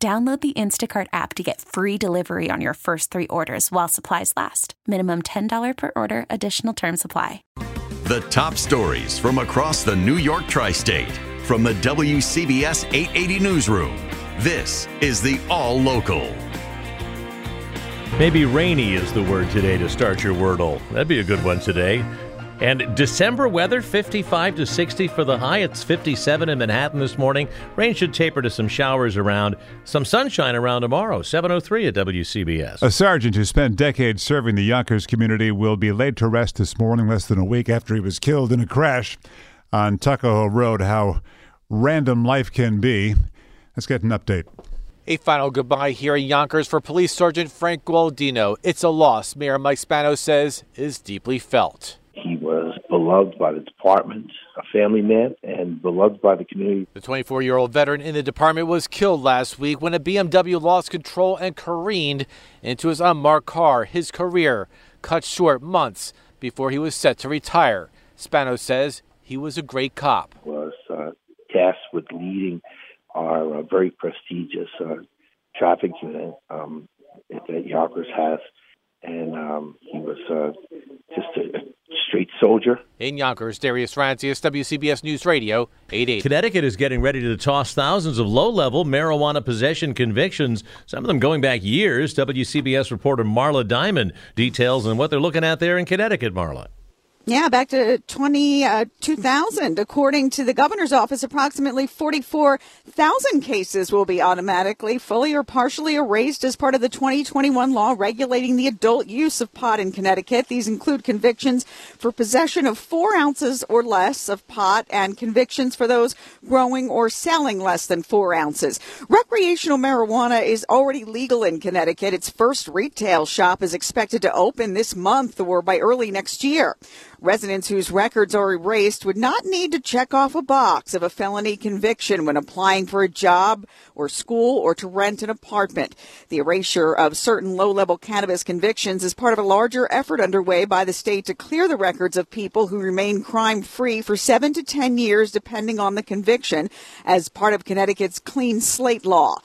Download the Instacart app to get free delivery on your first three orders while supplies last. Minimum $10 per order, additional term supply. The top stories from across the New York tri state from the WCBS 880 Newsroom. This is the All Local. Maybe rainy is the word today to start your wordle. That'd be a good one today. And December weather 55 to 60 for the high. It's 57 in Manhattan this morning. Rain should taper to some showers around. Some sunshine around tomorrow. 703 at WCBS. A sergeant who spent decades serving the Yonkers community will be laid to rest this morning, less than a week after he was killed in a crash on Tuckahoe Road. How random life can be. Let's get an update. A final goodbye here in Yonkers for Police Sergeant Frank Gualdino. It's a loss, Mayor Mike Spano says, is deeply felt beloved by the department, a family man, and beloved by the community. The 24 year old veteran in the department was killed last week when a BMW lost control and careened into his unmarked car. His career cut short months before he was set to retire. Spano says he was a great cop. Was uh, tasked with leading our uh, very prestigious uh, traffic unit um, that Yonkers has, and um, he was uh, just a, street soldier. In Yonkers, Darius Francius, WCBS News Radio, 88. Connecticut is getting ready to toss thousands of low level marijuana possession convictions, some of them going back years. WCBS reporter Marla Diamond details on what they're looking at there in Connecticut, Marla. Yeah, back to 20, uh, 2000. According to the governor's office, approximately 44,000 cases will be automatically, fully or partially erased as part of the 2021 law regulating the adult use of pot in Connecticut. These include convictions for possession of four ounces or less of pot and convictions for those growing or selling less than four ounces. Recreational marijuana is already legal in Connecticut. Its first retail shop is expected to open this month or by early next year. Residents whose records are erased would not need to check off a box of a felony conviction when applying for a job or school or to rent an apartment. The erasure of certain low level cannabis convictions is part of a larger effort underway by the state to clear the records of people who remain crime free for seven to ten years, depending on the conviction, as part of Connecticut's clean slate law.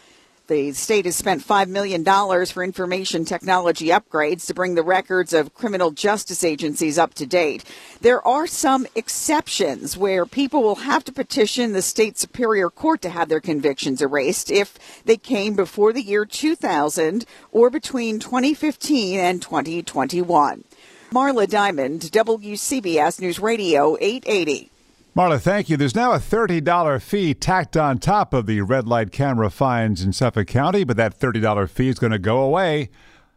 The state has spent $5 million for information technology upgrades to bring the records of criminal justice agencies up to date. There are some exceptions where people will have to petition the state superior court to have their convictions erased if they came before the year 2000 or between 2015 and 2021. Marla Diamond, WCBS News Radio 880. Marla, thank you. There's now a $30 fee tacked on top of the red light camera fines in Suffolk County, but that $30 fee is going to go away.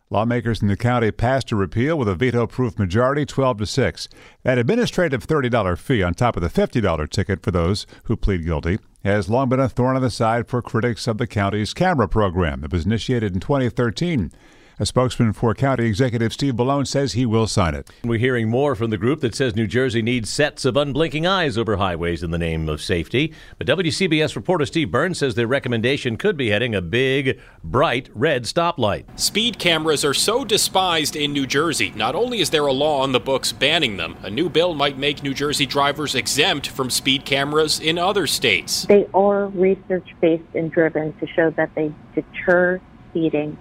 Lawmakers in the county passed a repeal with a veto proof majority 12 to 6. That administrative $30 fee on top of the $50 ticket for those who plead guilty has long been a thorn in the side for critics of the county's camera program that was initiated in 2013. A spokesman for County Executive Steve Bellone says he will sign it. We're hearing more from the group that says New Jersey needs sets of unblinking eyes over highways in the name of safety. But WCBS reporter Steve Burns says their recommendation could be heading a big, bright red stoplight. Speed cameras are so despised in New Jersey. Not only is there a law on the books banning them, a new bill might make New Jersey drivers exempt from speed cameras in other states. They are research based and driven to show that they deter speeding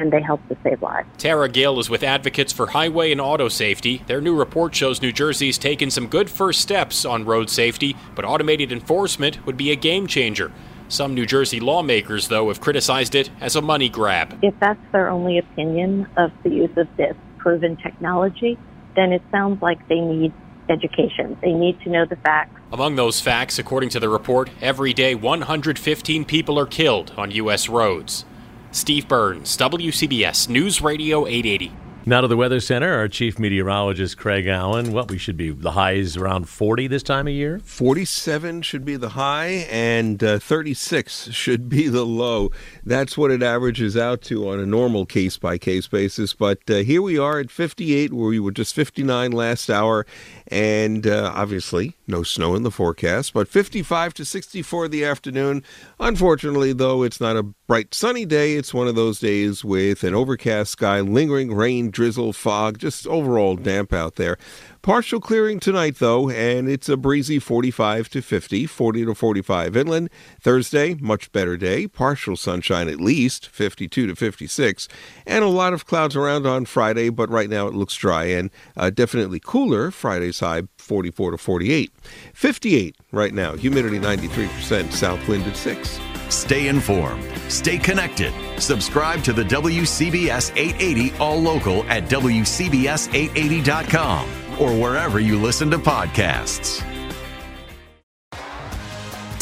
and they help to save lives. Tara Gill is with Advocates for Highway and Auto Safety. Their new report shows New Jersey's taken some good first steps on road safety, but automated enforcement would be a game changer. Some New Jersey lawmakers, though, have criticized it as a money grab. If that's their only opinion of the use of this proven technology, then it sounds like they need education. They need to know the facts. Among those facts, according to the report, every day 115 people are killed on U.S. roads. Steve Burns, WCBS News Radio 880. Now to the Weather Center, our chief meteorologist, Craig Allen. What we should be, the highs around 40 this time of year? 47 should be the high, and uh, 36 should be the low. That's what it averages out to on a normal case by case basis. But uh, here we are at 58, where we were just 59 last hour, and uh, obviously no snow in the forecast, but 55 to 64 the afternoon. Unfortunately, though, it's not a bright sunny day. It's one of those days with an overcast sky, lingering rain, drizzle, fog, just overall damp out there. Partial clearing tonight, though, and it's a breezy 45 to 50, 40 to 45 inland. Thursday, much better day. Partial sunshine at least, 52 to 56. And a lot of clouds around on Friday, but right now it looks dry and uh, definitely cooler. Friday's high 44 to 48. 58 right now, humidity 93%, south wind at 6. Stay informed. Stay connected. Subscribe to the WCBS 880 All Local at WCBS880.com or wherever you listen to podcasts.